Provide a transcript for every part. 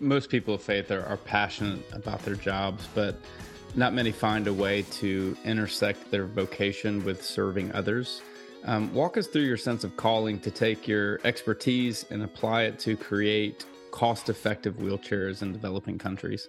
most people of faith are, are passionate about their jobs, but not many find a way to intersect their vocation with serving others. Um, walk us through your sense of calling to take your expertise and apply it to create cost effective wheelchairs in developing countries.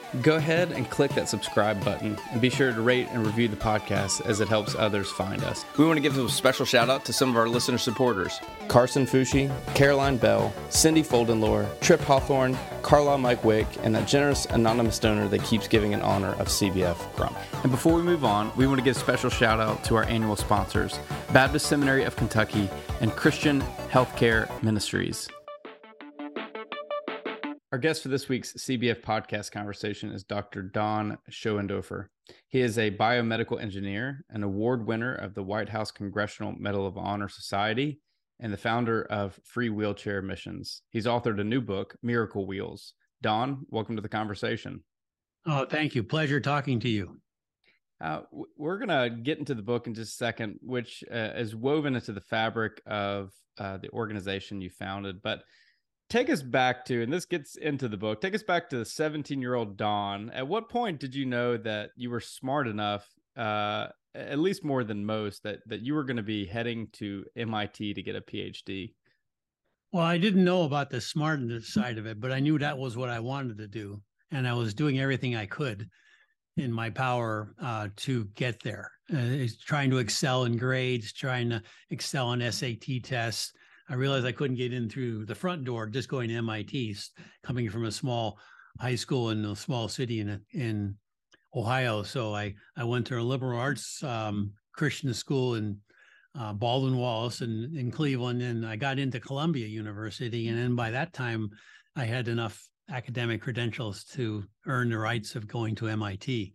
go ahead and click that subscribe button and be sure to rate and review the podcast as it helps others find us. We want to give a special shout out to some of our listener supporters Carson Fushi, Caroline Bell, Cindy Foldenlore, Trip Hawthorne, Carla Mike Wick, and a generous anonymous donor that keeps giving in honor of CBF Grump. And before we move on, we want to give a special shout out to our annual sponsors Baptist Seminary of Kentucky and Christian Healthcare Ministries. Our guest for this week's CBF podcast conversation is Dr. Don Schoendorfer. He is a biomedical engineer, an award winner of the White House Congressional Medal of Honor Society, and the founder of Free Wheelchair Missions. He's authored a new book, Miracle Wheels. Don, welcome to the conversation. Oh, thank you. Pleasure talking to you. Uh, we're going to get into the book in just a second, which uh, is woven into the fabric of uh, the organization you founded. But take us back to, and this gets into the book, take us back to the 17 year old Don. At what point did you know that you were smart enough, uh, at least more than most, that, that you were going to be heading to MIT to get a PhD? Well, I didn't know about the smartness side of it, but I knew that was what I wanted to do. And I was doing everything I could in my power uh, to get there. Uh, trying to excel in grades, trying to excel on SAT tests, I realized I couldn't get in through the front door just going to MIT, coming from a small high school in a small city in in Ohio. So I I went to a liberal arts um, Christian school in uh, Baldwin Wallace in, in Cleveland, and I got into Columbia University. And then by that time, I had enough academic credentials to earn the rights of going to MIT.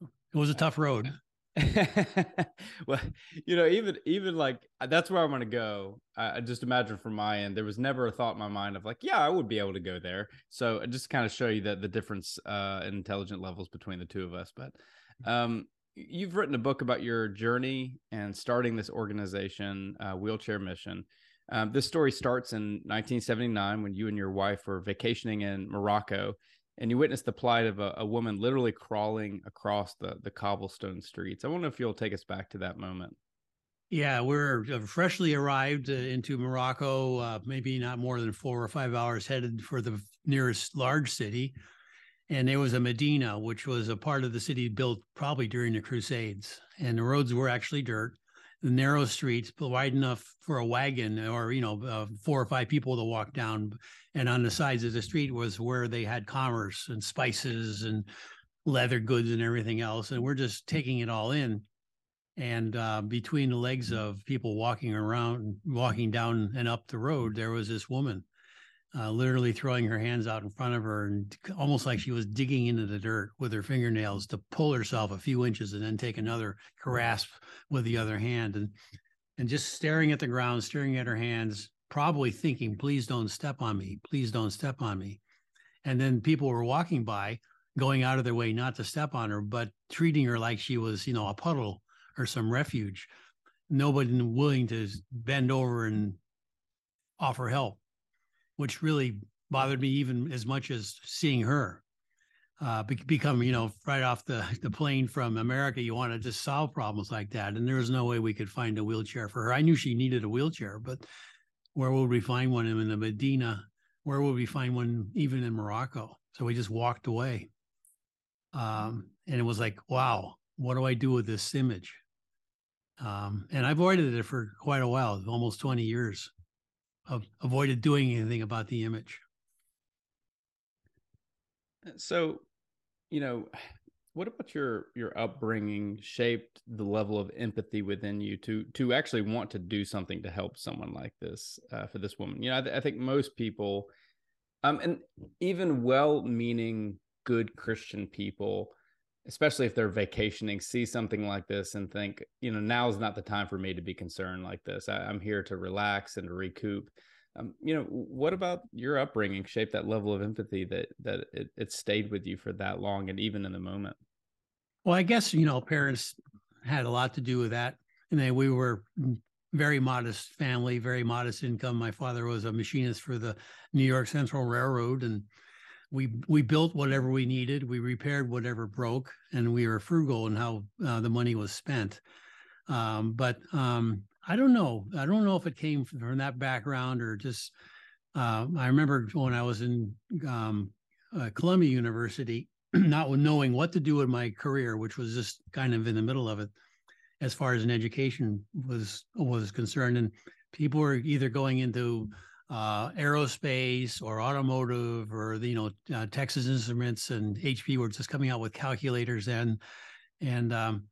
It was a tough road. well, you know, even even like uh, that's where I want to go. I just imagine from my end, there was never a thought in my mind of like, yeah, I would be able to go there. So just kind of show you that the difference uh, in intelligent levels between the two of us. But um, you've written a book about your journey and starting this organization, uh, Wheelchair Mission. Um, this story starts in 1979 when you and your wife were vacationing in Morocco and you witnessed the plight of a, a, woman literally crawling across the the cobblestone streets. I wonder if you'll take us back to that moment. Yeah, we're uh, freshly arrived uh, into Morocco, uh, maybe not more than four or five hours headed for the nearest large city. And there was a Medina, which was a part of the city built probably during the Crusades. And the roads were actually dirt the narrow streets, but wide enough for a wagon or you know uh, four or five people to walk down. And on the sides of the street was where they had commerce and spices and leather goods and everything else. And we're just taking it all in. And uh, between the legs of people walking around, walking down and up the road, there was this woman uh, literally throwing her hands out in front of her and almost like she was digging into the dirt with her fingernails to pull herself a few inches and then take another grasp with the other hand and and just staring at the ground staring at her hands probably thinking please don't step on me. Please don't step on me. And then people were walking by going out of their way not to step on her but treating her like she was you know a puddle or some refuge. Nobody willing to bend over and offer help which really bothered me even as much as seeing her. uh, become, you know, right off the, the plane from America, you want to just solve problems like that. And there was no way we could find a wheelchair for her. I knew she needed a wheelchair, but where would we find one in the Medina? Where would we find one even in Morocco? So we just walked away. Um, and it was like, wow, what do I do with this image? Um, and I avoided it for quite a while, almost 20 years. Avoided doing anything about the image. So you know, what about your your upbringing shaped the level of empathy within you to to actually want to do something to help someone like this uh, for this woman? You know, I, th- I think most people, um, and even well-meaning good Christian people, especially if they're vacationing, see something like this and think, you know, now is not the time for me to be concerned like this. I, I'm here to relax and to recoup. Um, you know, what about your upbringing shaped that level of empathy that that it, it stayed with you for that long and even in the moment? Well, I guess you know, parents had a lot to do with that. And then we were very modest family, very modest income. My father was a machinist for the New York Central Railroad, and we we built whatever we needed. We repaired whatever broke, and we were frugal in how uh, the money was spent. Um, but um, I don't know. I don't know if it came from that background or just. Uh, I remember when I was in um, uh, Columbia University, not knowing what to do with my career, which was just kind of in the middle of it, as far as an education was was concerned, and people were either going into uh, aerospace or automotive or the, you know uh, Texas Instruments and HP were just coming out with calculators and and um,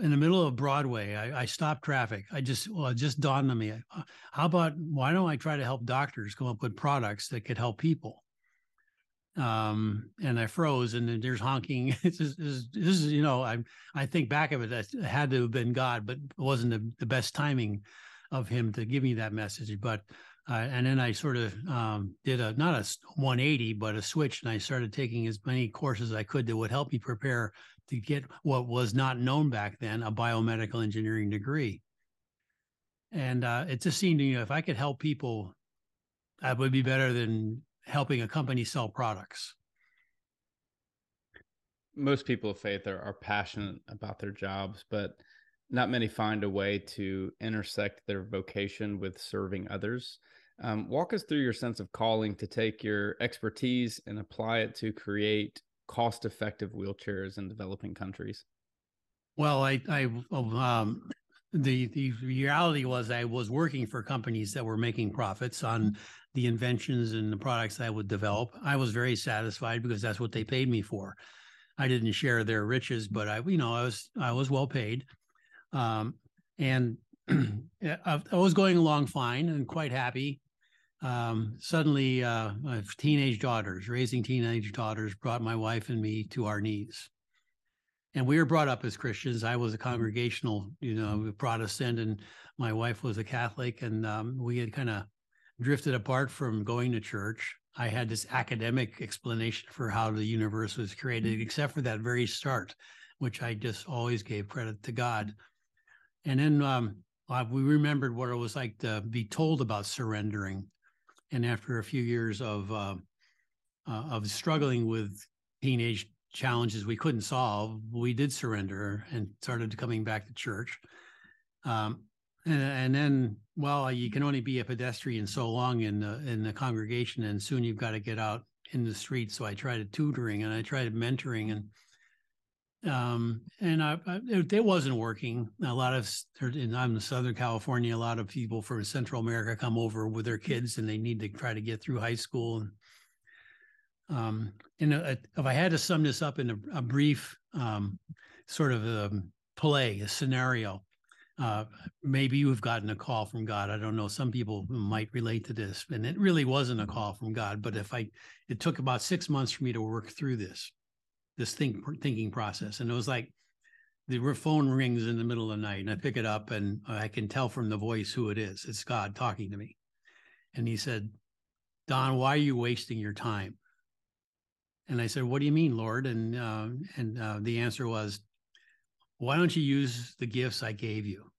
in the middle of Broadway. I, I stopped traffic. I just well, it just dawned on me. Uh, how about why don't I try to help doctors come up with products that could help people? Um, and I froze, and there's honking. This is, this is, you know, I I think back of it, it had to have been God, but it wasn't the, the best timing of Him to give me that message. But uh, and then I sort of um, did a not a 180, but a switch, and I started taking as many courses as I could that would help me prepare to get what was not known back then a biomedical engineering degree. And uh, it just seemed to me if I could help people, that would be better than helping a company sell products. Most people of faith are, are passionate about their jobs, but not many find a way to intersect their vocation with serving others. Um, walk us through your sense of calling to take your expertise and apply it to create cost effective wheelchairs in developing countries? Well, I, I, um, the the reality was I was working for companies that were making profits on the inventions and the products I would develop. I was very satisfied because that's what they paid me for. I didn't share their riches, but I, you know, I was I was well paid, um, and I was going along fine and quite happy um, suddenly uh, teenage daughters, raising teenage daughters, brought my wife and me to our knees. And we were brought up as Christians. I was a congregational, you know, Protestant, and my wife was a Catholic, and um, we had kind of drifted apart from going to church. I had this academic explanation for how the universe was created, except for that very start, which I just always gave credit to God. And then um, we remembered what it was like to be told about surrendering and after a few years of uh, uh, of struggling with teenage challenges we couldn't solve, we did surrender and started coming back to church. Um, and, and, then, well, you can only be a pedestrian so long in the in the congregation, and soon you've got to get out in the street. So I tried tutoring and I tried mentoring, and um, and I, I, it, it, wasn't working. A lot of I'm in Southern California. A lot of people from Central America come over with their kids, and they need to try to get through high school. And um, and uh, if I had to sum this up in a, a brief um, sort of a um, play, a scenario, uh, maybe you've gotten a call from God. I don't know. Some people might relate to this, and it really wasn't a call from God. But if I, it took about six months for me to work through this this think thinking process. And it was like the phone rings in the middle of the night, and I pick it up, and I can tell from the voice who it is. It's God talking to me, and He said, "Don, why are you wasting your time?" And I said, "What do you mean, Lord?" And uh, and uh, the answer was, "Why don't you use the gifts I gave you?"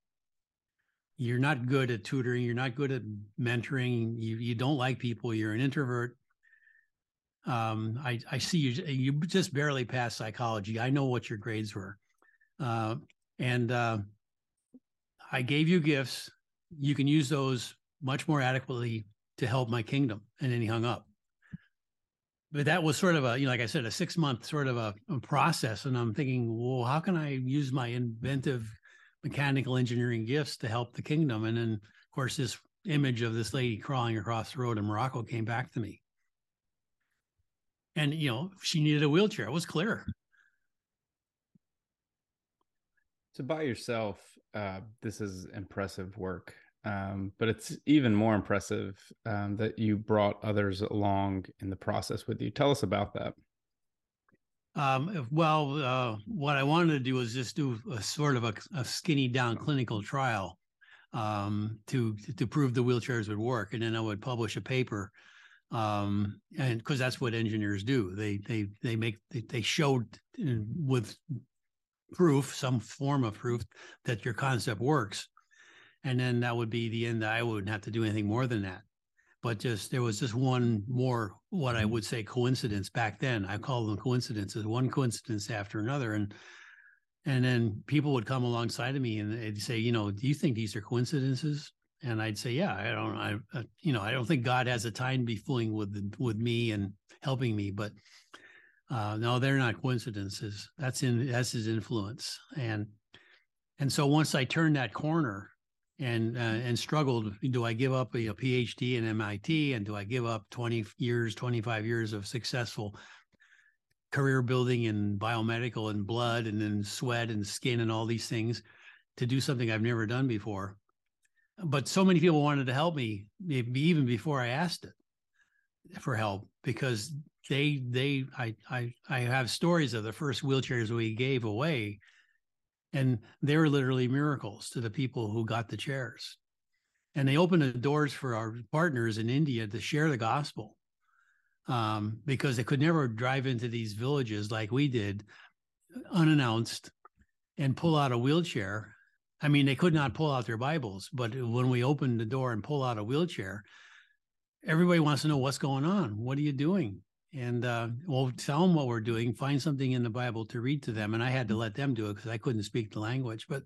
You're not good at tutoring. You're not good at mentoring. You you don't like people. You're an introvert um, I, I see you, you just barely passed psychology. I know what your grades were. Uh, and uh, I gave you gifts. You can use those much more adequately to help my kingdom. And then he hung up. But that was sort of a, you know, like I said, a six month sort of a, a process. And I'm thinking, well, how can I use my inventive mechanical engineering gifts to help the kingdom? And then, of course, this image of this lady crawling across the road in Morocco came back to me. And, you know, she needed a wheelchair. It was clear. So by yourself, uh, this is impressive work. Um, but it's even more impressive um, that you brought others along in the process with you. Tell us about that. Um, well, uh, what I wanted to do was just do a sort of a, a skinny down clinical trial um, to to prove the wheelchairs would work, and then I would publish a paper um, and because that's what engineers do. They they they make they, they showed with proof some form of proof that your concept works. And then that would be the end i wouldn't have to do anything more than that. But just there was just one more what i mm-hmm. would say coincidence back then. I call them coincidences one coincidence after another. And and then people would come alongside of me and they'd say you know do you think these are coincidences and I'd say, yeah, I don't, I, uh, you know, I don't think God has a time to be fooling with with me and helping me, but uh, no, they're not coincidences. That's in that's His influence, and and so once I turned that corner and uh, and struggled, do I give up a, a PhD in MIT and do I give up twenty years, twenty five years of successful career building in biomedical and blood and then sweat and skin and all these things to do something I've never done before? But so many people wanted to help me maybe even before I asked it for help because they they I I I have stories of the first wheelchairs we gave away and they were literally miracles to the people who got the chairs. And they opened the doors for our partners in India to share the gospel um, because they could never drive into these villages like we did unannounced and pull out a wheelchair I mean, they could not pull out their Bibles, but when we open the door and pull out a wheelchair, everybody wants to know what's going on. What are you doing? And uh, we'll tell them what we're doing. Find something in the Bible to read to them. And I had to let them do it because I couldn't speak the language. But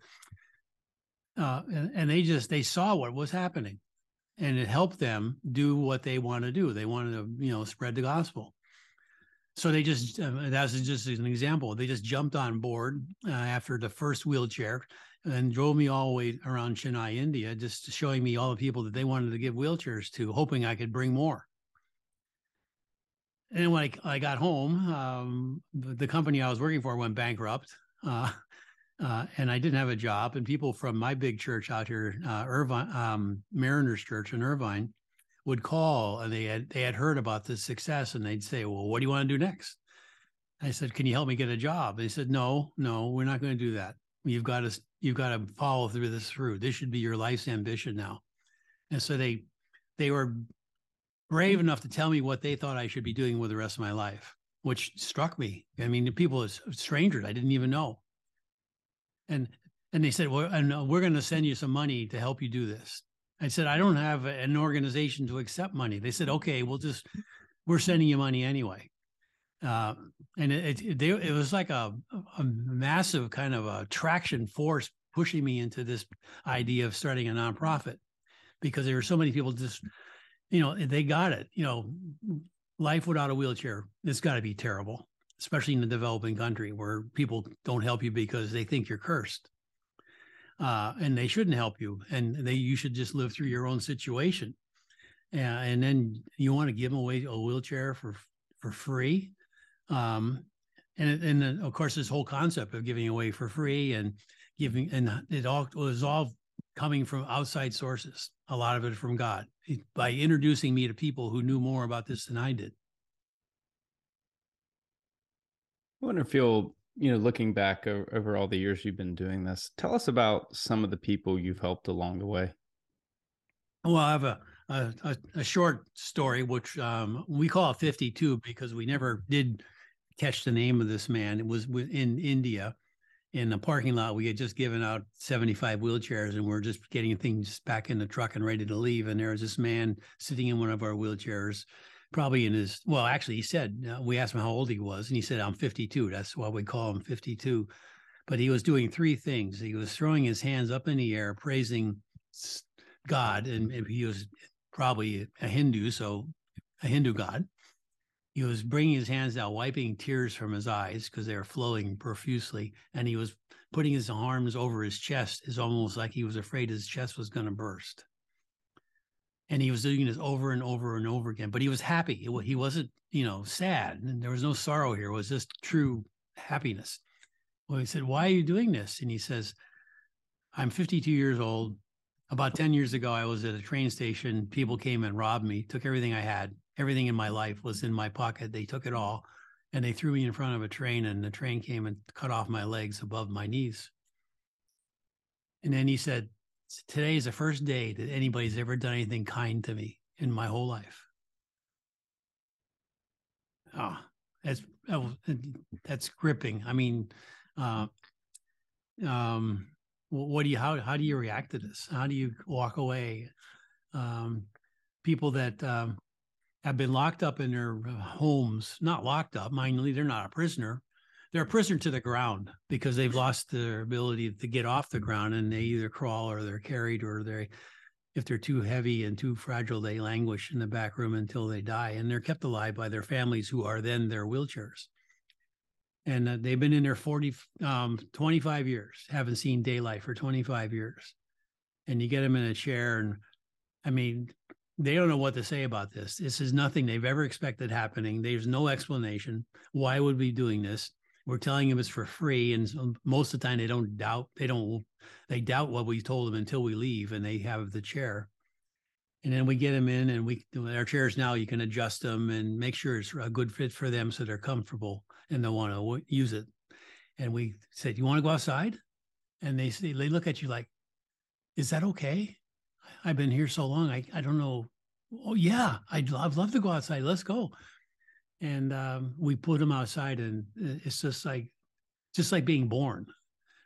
uh, and, and they just they saw what was happening, and it helped them do what they want to do. They wanted to you know spread the gospel. So they just uh, that's just an example. They just jumped on board uh, after the first wheelchair and drove me all the way around Chennai, India, just showing me all the people that they wanted to give wheelchairs to, hoping I could bring more. And when I, I got home, um, the company I was working for went bankrupt. Uh, uh, and I didn't have a job. And people from my big church out here, uh, Irvine, um, Mariners Church in Irvine, would call and they had they had heard about this success and they'd say, "Well, what do you want to do next?" I said, "Can you help me get a job?" They said, "No, no, we're not going to do that. You've got to you've got to follow through this through. This should be your life's ambition now. And so they they were brave mm-hmm. enough to tell me what they thought I should be doing with the rest of my life, which struck me. I mean, the people as strangers I didn't even know. And and they said, "Well, and we're going to send you some money to help you do this." I said, "I don't have an organization to accept money." They said, "Okay, we'll just we're sending you money anyway." Uh, and it it, they, it was like a, a massive kind of a traction force pushing me into this idea of starting a nonprofit because there were so many people just you know they got it you know life without a wheelchair it's got to be terrible especially in a developing country where people don't help you because they think you're cursed uh, and they shouldn't help you and they you should just live through your own situation and then you want to give them away a wheelchair for for free um, and and then of course this whole concept of giving away for free and giving and it all was all coming from outside sources. A lot of it from God by introducing me to people who knew more about this than I did. I wonder if you'll, you know, looking back over, over all the years you've been doing this, tell us about some of the people you've helped along the way. Well, I have a a, a short story, which um, we call 52 because we never did catch the name of this man. It was in India in the parking lot. We had just given out 75 wheelchairs and we are just getting things back in the truck and ready to leave. And there was this man sitting in one of our wheelchairs probably in his well actually he said uh, we asked him how old he was and he said i'm 52 that's why we call him 52 but he was doing three things he was throwing his hands up in the air praising god and he was probably a hindu so a hindu god he was bringing his hands out wiping tears from his eyes because they were flowing profusely and he was putting his arms over his chest is almost like he was afraid his chest was going to burst. And he was doing this over and over and over again but he was happy. He wasn't you know sad there was no sorrow here it was just true happiness. Well he said why are you doing this? And he says i'm 52 years old. About 10 years ago i was at a train station. People came and robbed me took everything i had everything in my life was in my pocket they took it all and they threw me in front of a train and the train came and cut off my legs above my knees and then he said today is the first day that anybody's ever done anything kind to me in my whole life. Oh, that's that's gripping. I mean, uh, um, what do you how how do you react to this? How do you walk away? Um, people that um, have been locked up in their homes, not locked up, mind you, they're not a prisoner, they're a prisoner to the ground because they've lost their ability to get off the ground and they either crawl or they're carried or they if they're too heavy and too fragile they languish in the back room until they die. And they're kept alive by their families who are then their wheelchairs. And uh, they've been in there 40 um, 25 years haven't seen daylight for 25 years. And you get them in a chair and i mean they don't know what to say about this. This is nothing they've ever expected happening. There's no explanation. Why would we be doing this? We're telling them it's for free and most of the time they don't doubt they don't they doubt what we told them until we leave and they have the chair. And then we get them in and we our chairs now you can adjust them and make sure it's a good fit for them so they're comfortable and they want to use it. And we said you want to go outside? And they say they look at you like is that okay i've been here so long i, I don't know. Oh yeah I'd, I'd love to go outside let's go. And um, we put them outside and uh, it's just like just like being born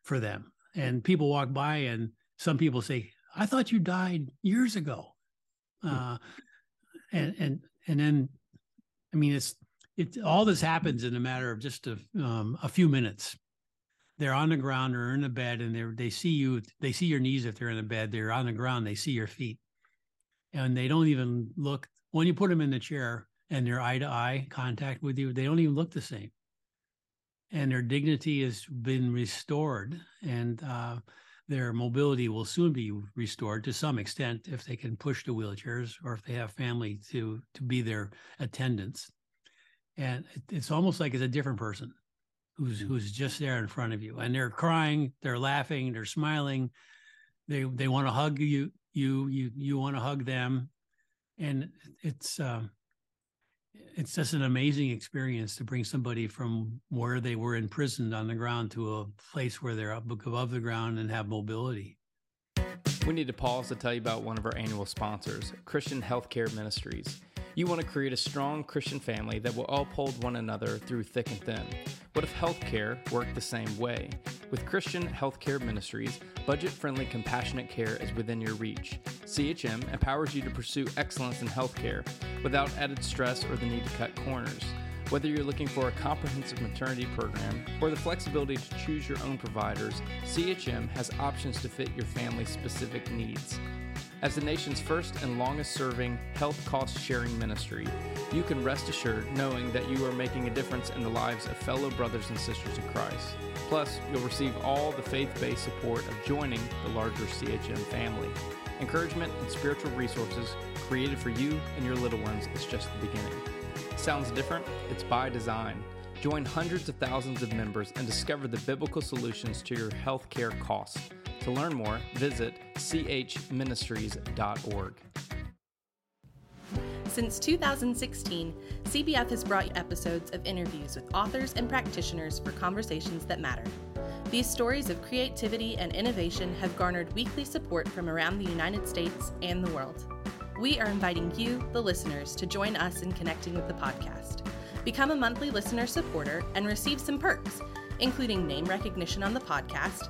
for them. And people walk by and some people say i thought you died years ago. Hmm. uh, and and and then i mean it's it all this happens in a matter of just a, um, a few minutes they're on the ground or in the bed and they they see you they see your knees if they're in the bed they're on the ground they see your feet and they don't even look when you put them in the chair and their eye to eye contact with you, they don't even look the same. And their dignity has been restored, and uh, their mobility will soon be restored to some extent if they can push the wheelchairs or if they have family to to be their attendants. And it's almost like it's a different person who's mm. who's just there in front of you, and they're crying, they're laughing, they're smiling, they they want to hug you, you you you want to hug them, and it's. Uh, it's just an amazing experience to bring somebody from where they were imprisoned on the ground to a place where they're up above the ground and have mobility. We need to pause to tell you about one of our annual sponsors, Christian Healthcare Ministries. You want to create a strong Christian family that will uphold one another through thick and thin. What if healthcare worked the same way? With Christian Healthcare Ministries, budget friendly, compassionate care is within your reach. CHM empowers you to pursue excellence in healthcare without added stress or the need to cut corners. Whether you're looking for a comprehensive maternity program or the flexibility to choose your own providers, CHM has options to fit your family's specific needs. As the nation's first and longest serving health cost sharing ministry, you can rest assured knowing that you are making a difference in the lives of fellow brothers and sisters in Christ. Plus, you'll receive all the faith based support of joining the larger CHM family. Encouragement and spiritual resources created for you and your little ones is just the beginning. Sounds different? It's by design. Join hundreds of thousands of members and discover the biblical solutions to your healthcare costs. To learn more, visit chministries.org. Since 2016, CBF has brought episodes of interviews with authors and practitioners for conversations that matter. These stories of creativity and innovation have garnered weekly support from around the United States and the world. We are inviting you, the listeners, to join us in connecting with the podcast. Become a monthly listener supporter and receive some perks, including name recognition on the podcast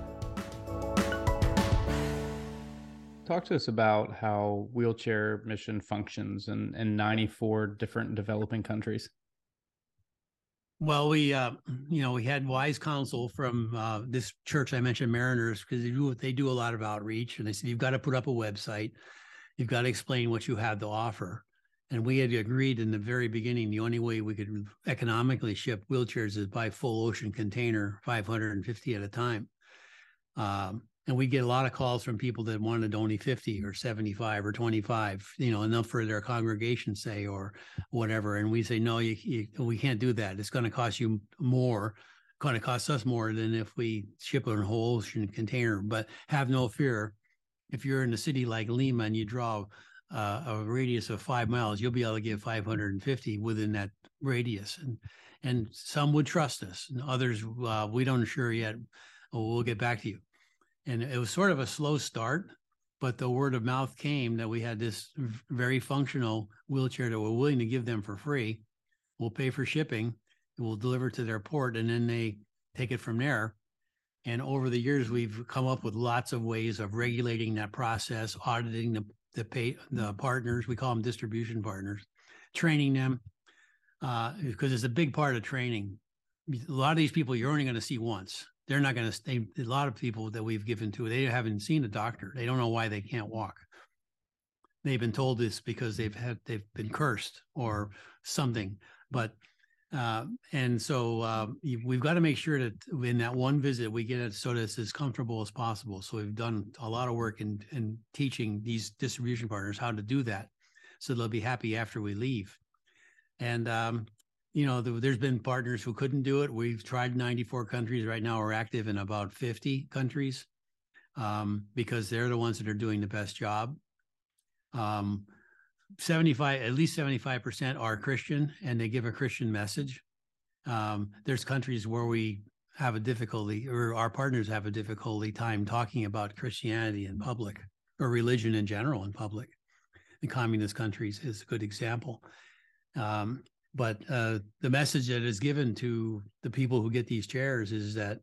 Talk to us about how wheelchair mission functions in, in 94 different developing countries. Well, we, uh, you know, we had wise counsel from uh, this church I mentioned, Mariners, because they do they do a lot of outreach, and they said you've got to put up a website, you've got to explain what you have to offer, and we had agreed in the very beginning the only way we could economically ship wheelchairs is by full ocean container, 550 at a time. Um, and we get a lot of calls from people that wanted only 50 or 75 or 25 you know enough for their congregation say or whatever and we say no you, you we can't do that it's going to cost you more going to cost us more than if we ship it in a whole ocean container but have no fear if you're in a city like lima and you draw uh, a radius of five miles, you'll be able to get 550 within that radius. And and some would trust us, and others uh, we don't sure yet. we'll get back to you. And it was sort of a slow start, but the word of mouth came that we had this very functional wheelchair that we're willing to give them for free. We'll pay for shipping, we'll deliver to their port, and then they take it from there. And over the years, we've come up with lots of ways of regulating that process, auditing the the pay the partners we call them distribution partners training them uh, because it's a big part of training a lot of these people you're only going to see once they're not going to stay a lot of people that we've given to they haven't seen a doctor they don't know why they can't walk they've been told this because they've had they've been cursed or something but uh, and so uh, we've got to make sure that in that one visit we get it so that it's as comfortable as possible. So we've done a lot of work in, in teaching these distribution partners how to do that, so they'll be happy after we leave. And um, you know, the, there's been partners who couldn't do it. We've tried 94 countries. Right now, we're active in about 50 countries um, because they're the ones that are doing the best job. Um, 75 at least 75% are christian and they give a christian message um, there's countries where we have a difficulty or our partners have a difficulty time talking about christianity in public or religion in general in public the communist countries is a good example um, but uh, the message that is given to the people who get these chairs is that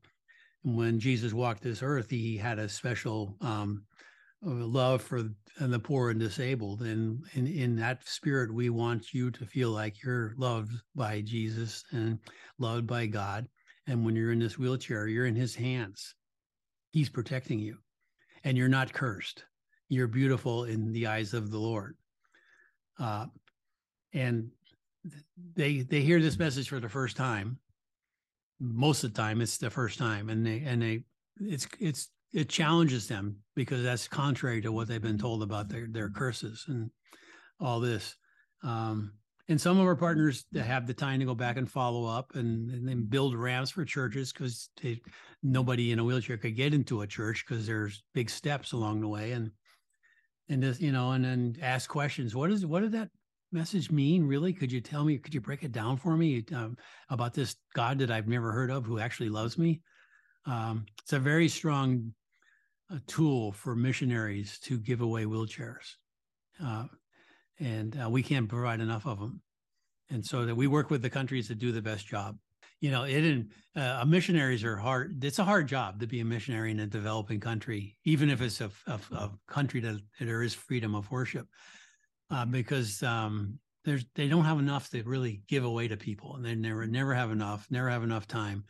when jesus walked this earth he had a special um, love for the poor and disabled. And in, in that spirit we want you to feel like you're loved by jesus and loved by god. And when you're in this wheelchair you're in his hands. He's protecting you. And you're not cursed. You're beautiful in the eyes of the lord. Uh, and they they hear this message for the first time most of the time it's the first time and they and they it's it's it challenges them because that's contrary to what they've been told about their their curses and all this. Um, and some of our partners that have the time to go back and follow up and, and then build ramps for churches because nobody in a wheelchair could get into a church because there's big steps along the way and and just you know and then ask questions. What is what did that message mean really? Could you tell me? Could you break it down for me um, about this God that I've never heard of who actually loves me? Um, it's a very strong uh, tool for missionaries to give away wheelchairs, uh, and uh, we can't provide enough of them. And so that we work with the countries that do the best job. You know, it uh, missionaries are hard. It's a hard job to be a missionary in a developing country, even if it's a, a, a country that there is freedom of worship, uh, because um, there's they don't have enough to really give away to people, and they never never have enough, never have enough time.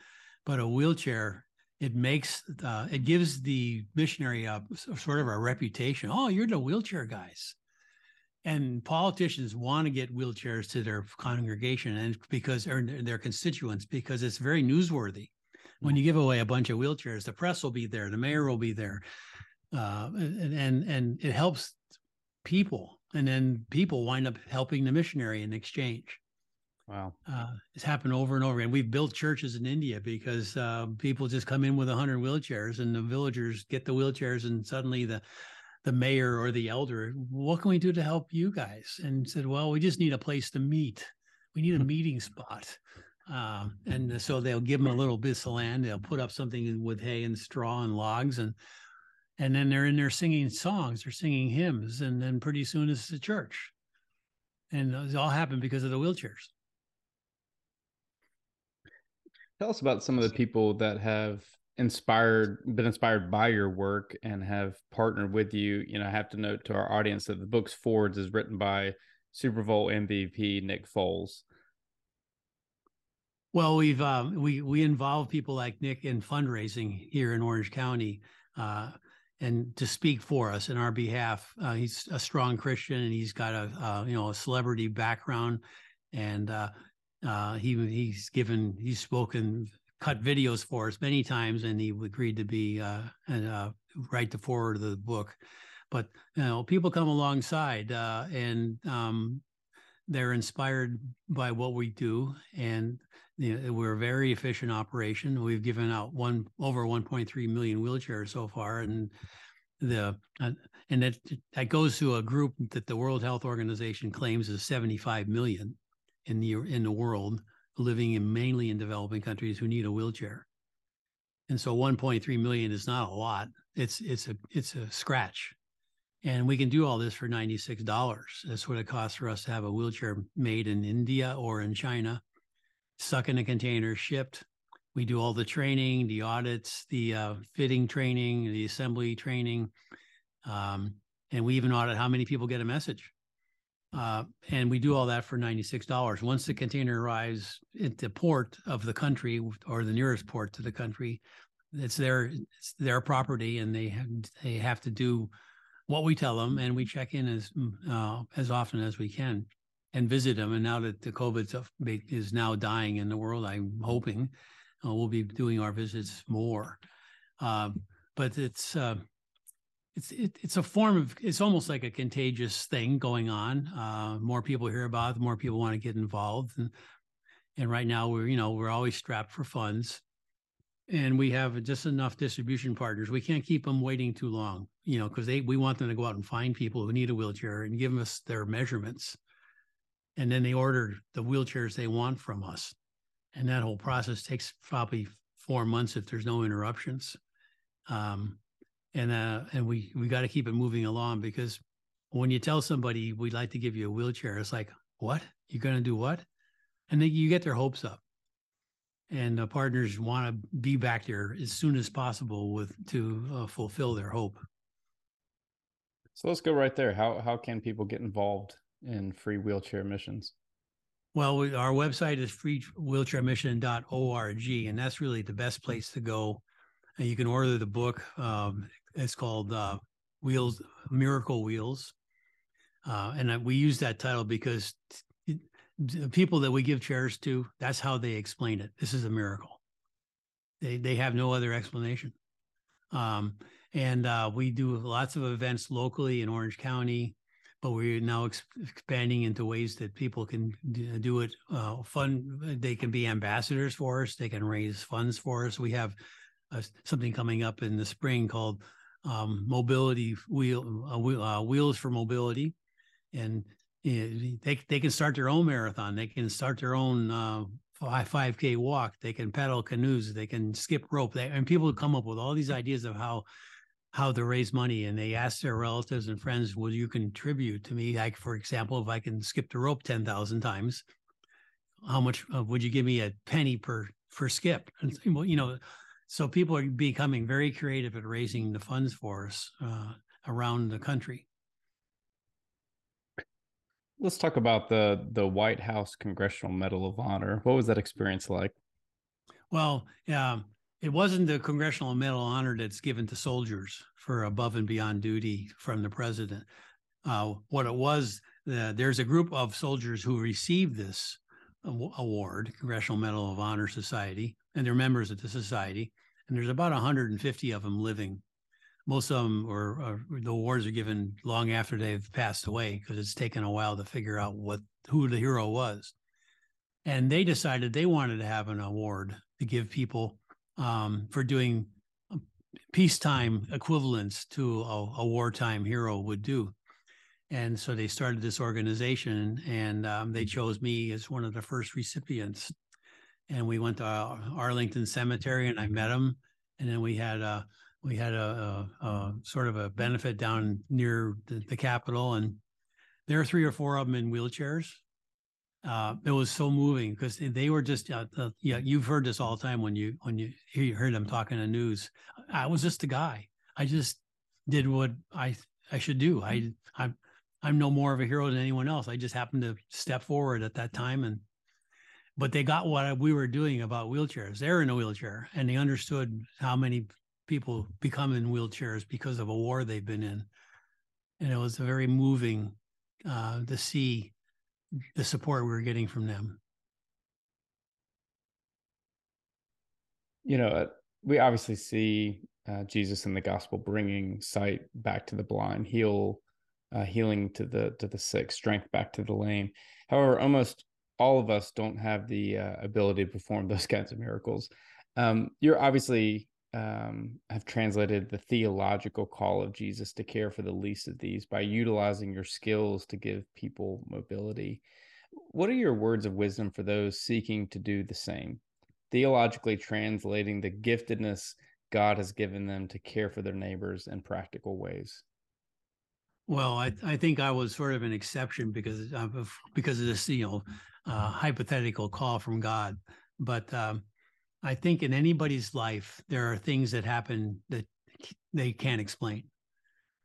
But a wheelchair it makes uh, it gives the missionary a sort of a reputation. Oh, you're the wheelchair guys, and politicians want to get wheelchairs to their congregation and because or their constituents because it's very newsworthy. When you give away a bunch of wheelchairs, the press will be there, the mayor will be there, uh, and, and and it helps people, and then people wind up helping the missionary in exchange. Wow. Uh, it's happened over and over. And we've built churches in India because uh, people just come in with 100 wheelchairs and the villagers get the wheelchairs and suddenly the the mayor or the elder, what can we do to help you guys? And said, well, we just need a place to meet. We need a meeting spot. Uh, and so they'll give them a little bit of land. They'll put up something with hay and straw and logs, and and then they're in there singing songs. They're singing hymns, and then pretty soon it's a church. And it all happened because of the wheelchairs. Tell us about some of the people that have inspired been inspired by your work and have partnered with you you know i have to note to our audience that the book's forwards is written by super bowl mvp nick foles well we've um, we we involve people like nick in fundraising here in orange county uh, and to speak for us in our behalf uh, he's a strong christian and he's got a uh, you know a celebrity background and uh, uh, he he's given he's spoken cut videos for us many times, and he agreed to be uh, and uh, write the forward of the book. But you know, people come alongside, and um, they're inspired by what we do, and you know, we're a very efficient operation. We've given out one over 1.3 million wheelchairs so far, and the uh, and that that goes to a group that the World Health Organization claims is 75 million in the in the world living in mainly in developing countries who need a wheelchair. And so 1.3 million is not a lot. It's it's a it's a scratch. And we can do all this for $96. That's what it costs for us to have a wheelchair made in India or in China, stuck in a container, shipped. We do all the training, the audits, the uh, fitting training, the assembly training. Um, and we even audit how many people get a message. Uh, and we do all that for $96. Once the container arrives at the port of the country or the nearest port to the country, it's their it's their property and they have, they have to do what we tell them and we check in as uh, as often as we can and visit them. And now that the COVID is now dying in the world, I'm hoping uh, we'll be doing our visits more. Uh, but it's uh, it's it, it's a form of it's almost like a contagious thing going on. Uh, more people hear about it, more people want to get involved, and and right now we're you know we're always strapped for funds, and we have just enough distribution partners. We can't keep them waiting too long, you know, because they we want them to go out and find people who need a wheelchair and give us their measurements, and then they order the wheelchairs they want from us, and that whole process takes probably four months if there's no interruptions. Um, and uh, and we we got to keep it moving along because when you tell somebody we'd like to give you a wheelchair, it's like, what? You're going to do what? And then you get their hopes up, and the partners want to be back there as soon as possible with to uh, fulfill their hope. So let's go right there. How how can people get involved in free wheelchair missions? Well, we, our website is freewheelchairmission.org, and that's really the best place to go. And you can order the book. Um, it's called uh, Wheels Miracle Wheels, uh, and we use that title because t- the people that we give chairs to, that's how they explain it. This is a miracle. They they have no other explanation. Um, and uh, we do lots of events locally in Orange County, but we're now ex- expanding into ways that people can do it. Uh, fun, they can be ambassadors for us. They can raise funds for us. We have uh, something coming up in the spring called um, mobility uh, wheel uh, wheels for mobility, and they they can start their own marathon. They can start their own uh, five k walk. They can paddle canoes. They can skip rope. They, and people come up with all these ideas of how how to raise money, and they ask their relatives and friends, "Will you contribute to me?" Like for example, if I can skip the rope ten thousand times, how much uh, would you give me a penny per per skip? And well, you know so people are becoming very creative at raising the funds for us uh, around the country. Let's talk about the the White House Congressional Medal of Honor. What was that experience like? Well, um, it wasn't the Congressional Medal of Honor that's given to soldiers for above and beyond duty from the president. Uh, what it was, uh, there's a group of soldiers who received this award, Congressional Medal of Honor Society, and they're members of the society. And there's about 150 of them living. Most of them are, are the awards are given long after they've passed away because it's taken a while to figure out what who the hero was. And they decided they wanted to have an award to give people um, for doing peacetime equivalents to a, a, wartime hero would do. And so they started this organization, and um, they chose me as one of the first recipients. And we went to Arlington Cemetery, and I met him. And then we had a we had a, a, a sort of a benefit down near the, the Capitol, and there are three or four of them in wheelchairs uh, it was so moving because they were just uh, uh, yeah you've heard this all the time when you when you hear you heard them talking in the news. I was just a guy. I just did what i i should do. I i'm i'm no more of a hero than anyone else. I just happened to step forward at that time and but they got what we were doing about wheelchairs. They're in a wheelchair and they understood how many people become in wheelchairs because of a war they've been in. And it was very moving uh, to see the support we were getting from them. You know, uh, we obviously see uh, Jesus in the gospel bringing sight back to the blind, heal, uh, healing to the to the sick, strength back to the lame. However, almost all of us don't have the uh, ability to perform those kinds of miracles. Um, you're obviously um, have translated the theological call of Jesus to care for the least of these by utilizing your skills to give people mobility. What are your words of wisdom for those seeking to do the same? Theologically translating the giftedness God has given them to care for their neighbors in practical ways. Well, I, I think I was sort of an exception because of because of this, you know, uh, hypothetical call from God. But um, I think in anybody's life, there are things that happen that they can't explain.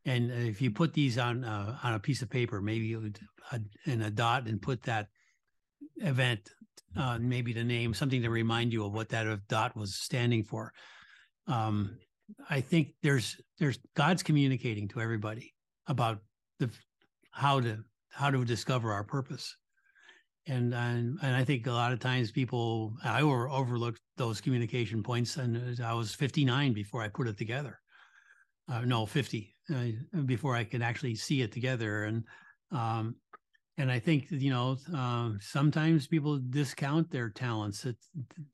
And if you put these on uh, on a piece of paper, maybe a, in a dot, and put that event, uh, maybe the name, something to remind you of what that dot was standing for. Um, I think there's there's God's communicating to everybody about the how to how to discover our purpose and and and I think a lot of times people I overlooked those communication points, and I was 59 before I put it together. Uh, no, 50 uh, before I could actually see it together, and um, and I think you know uh, sometimes people discount their talents that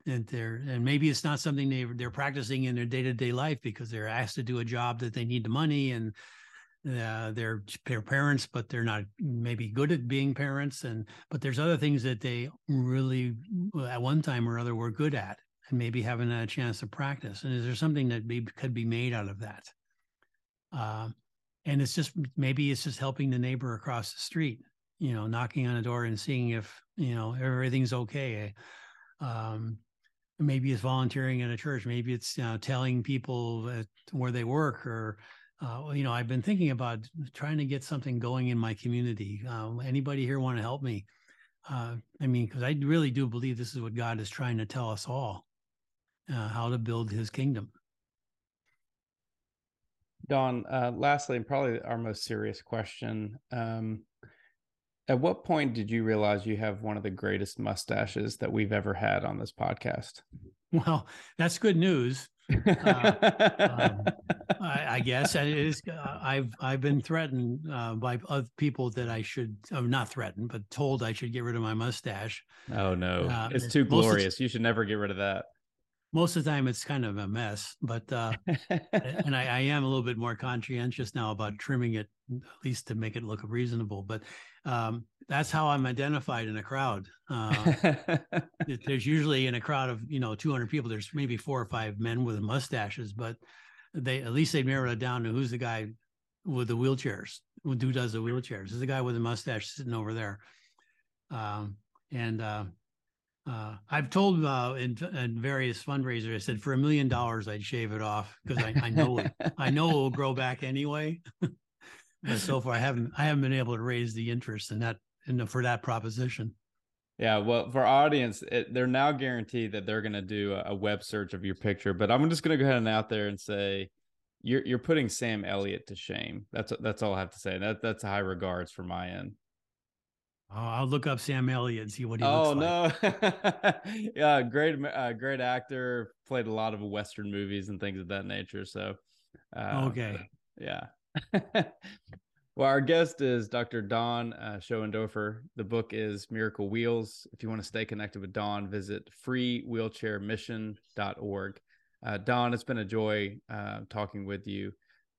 that they're and maybe it's not something they they're practicing in their day to day life because they're asked to do a job that they need the money and uh, they're parents, but they're not maybe good at being parents, and but there's other things that they really at one time or other were good at, and maybe haven't had a chance to practice. And is there something that maybe could be made out of that? Uh, and it's just maybe it's just helping the neighbor across the street, you know, knocking on a door and seeing if you know everything's okay. Um, maybe it's volunteering at a church. Maybe it's you know, telling people where they work or uh, you know, I've been thinking about trying to get something going in my community. Uh, anybody here want to help me? Uh, I mean, because I really do believe this is what God is trying to tell us all uh, how to build his kingdom. Don, uh, lastly, and probably our most serious question. Um, at what point did you realize you have one of the greatest mustaches that we've ever had on this podcast? Well, that's good news. Uh, um, I, I, guess it is. Uh, I've I've been threatened uh, by other people that I should. I'm not threatened, but told I should get rid of my mustache. Oh no, uh, it's too glorious. You should never get rid of that. Most of the time, it's kind of a mess. But uh, and I, I, am a little bit more conscientious now about trimming it, at least to make it look reasonable. But um, that's how I'm identified in a crowd. Uh, there's usually in a crowd of you know 200 people, there's maybe four or five men with mustaches, but they at least they narrowed it down to who's the guy with the wheelchairs, who does the wheelchairs. There's the guy with the mustache sitting over there, um, and uh, uh, I've told uh, in, in, various fundraisers, I said for a million dollars I'd shave it off because I, I, know it, I know it will grow back anyway. so far I haven't I haven't been able to raise the interest in that in for that proposition. Yeah, well, for audience, it, they're now guaranteed that they're going to do a, a, web search of your picture. But I'm just going to go ahead and out there and say, you're you're putting Sam Elliott to shame. That's that's all I have to say. That that's high regards for my end. Oh, I'll look up Sam Elliott and see what he oh, looks like. Oh no. yeah, great uh, great actor, played a lot of western movies and things of that nature. So uh, Okay. Yeah. Well, our guest is Dr. Don uh, Schoendorfer. The book is Miracle Wheels. If you want to stay connected with Don, visit freewheelchairmission.org. Uh, Don, it's been a joy uh, talking with you.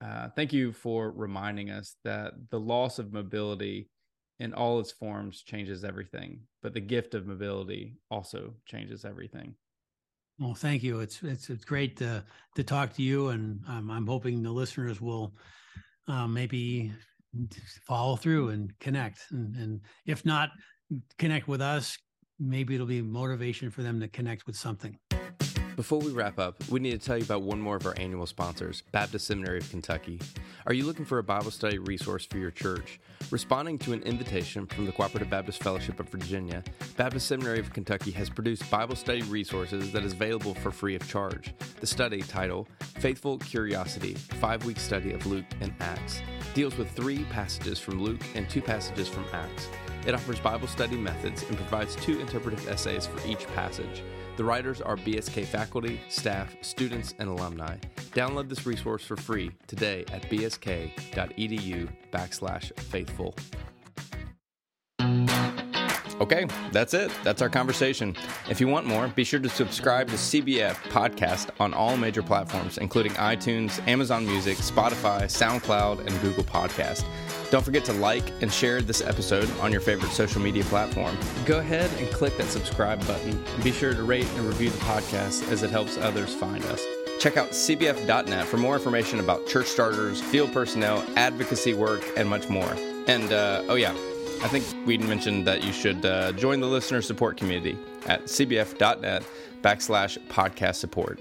Uh, thank you for reminding us that the loss of mobility in all its forms changes everything, but the gift of mobility also changes everything. Well, thank you. It's it's it's great to to talk to you, and um, I'm hoping the listeners will uh, maybe follow through and connect, and, and if not connect with us, maybe it'll be motivation for them to connect with something. Before we wrap up, we need to tell you about one more of our annual sponsors, Baptist Seminary of Kentucky. Are you looking for a Bible study resource for your church? Responding to an invitation from the Cooperative Baptist Fellowship of Virginia, Baptist Seminary of Kentucky has produced Bible study resources that is available for free of charge. The study title, Faithful Curiosity, five week study of Luke and Acts, deals with three passages from Luke and two passages from Acts. It offers Bible study methods and provides two interpretive essays for each passage. The writers are BSK faculty, staff, students, and alumni. Download this resource for free today at bsk.edu backslash faithful. Okay, that's it. That's our conversation. If you want more, be sure to subscribe to CBF Podcast on all major platforms, including iTunes, Amazon Music, Spotify, SoundCloud, and Google Podcast. Don't forget to like and share this episode on your favorite social media platform. Go ahead and click that subscribe button and be sure to rate and review the podcast as it helps others find us. Check out cbf.net for more information about church starters, field personnel, advocacy work, and much more. And uh, oh, yeah, I think we mentioned that you should uh, join the listener support community at cbf.net backslash podcast support.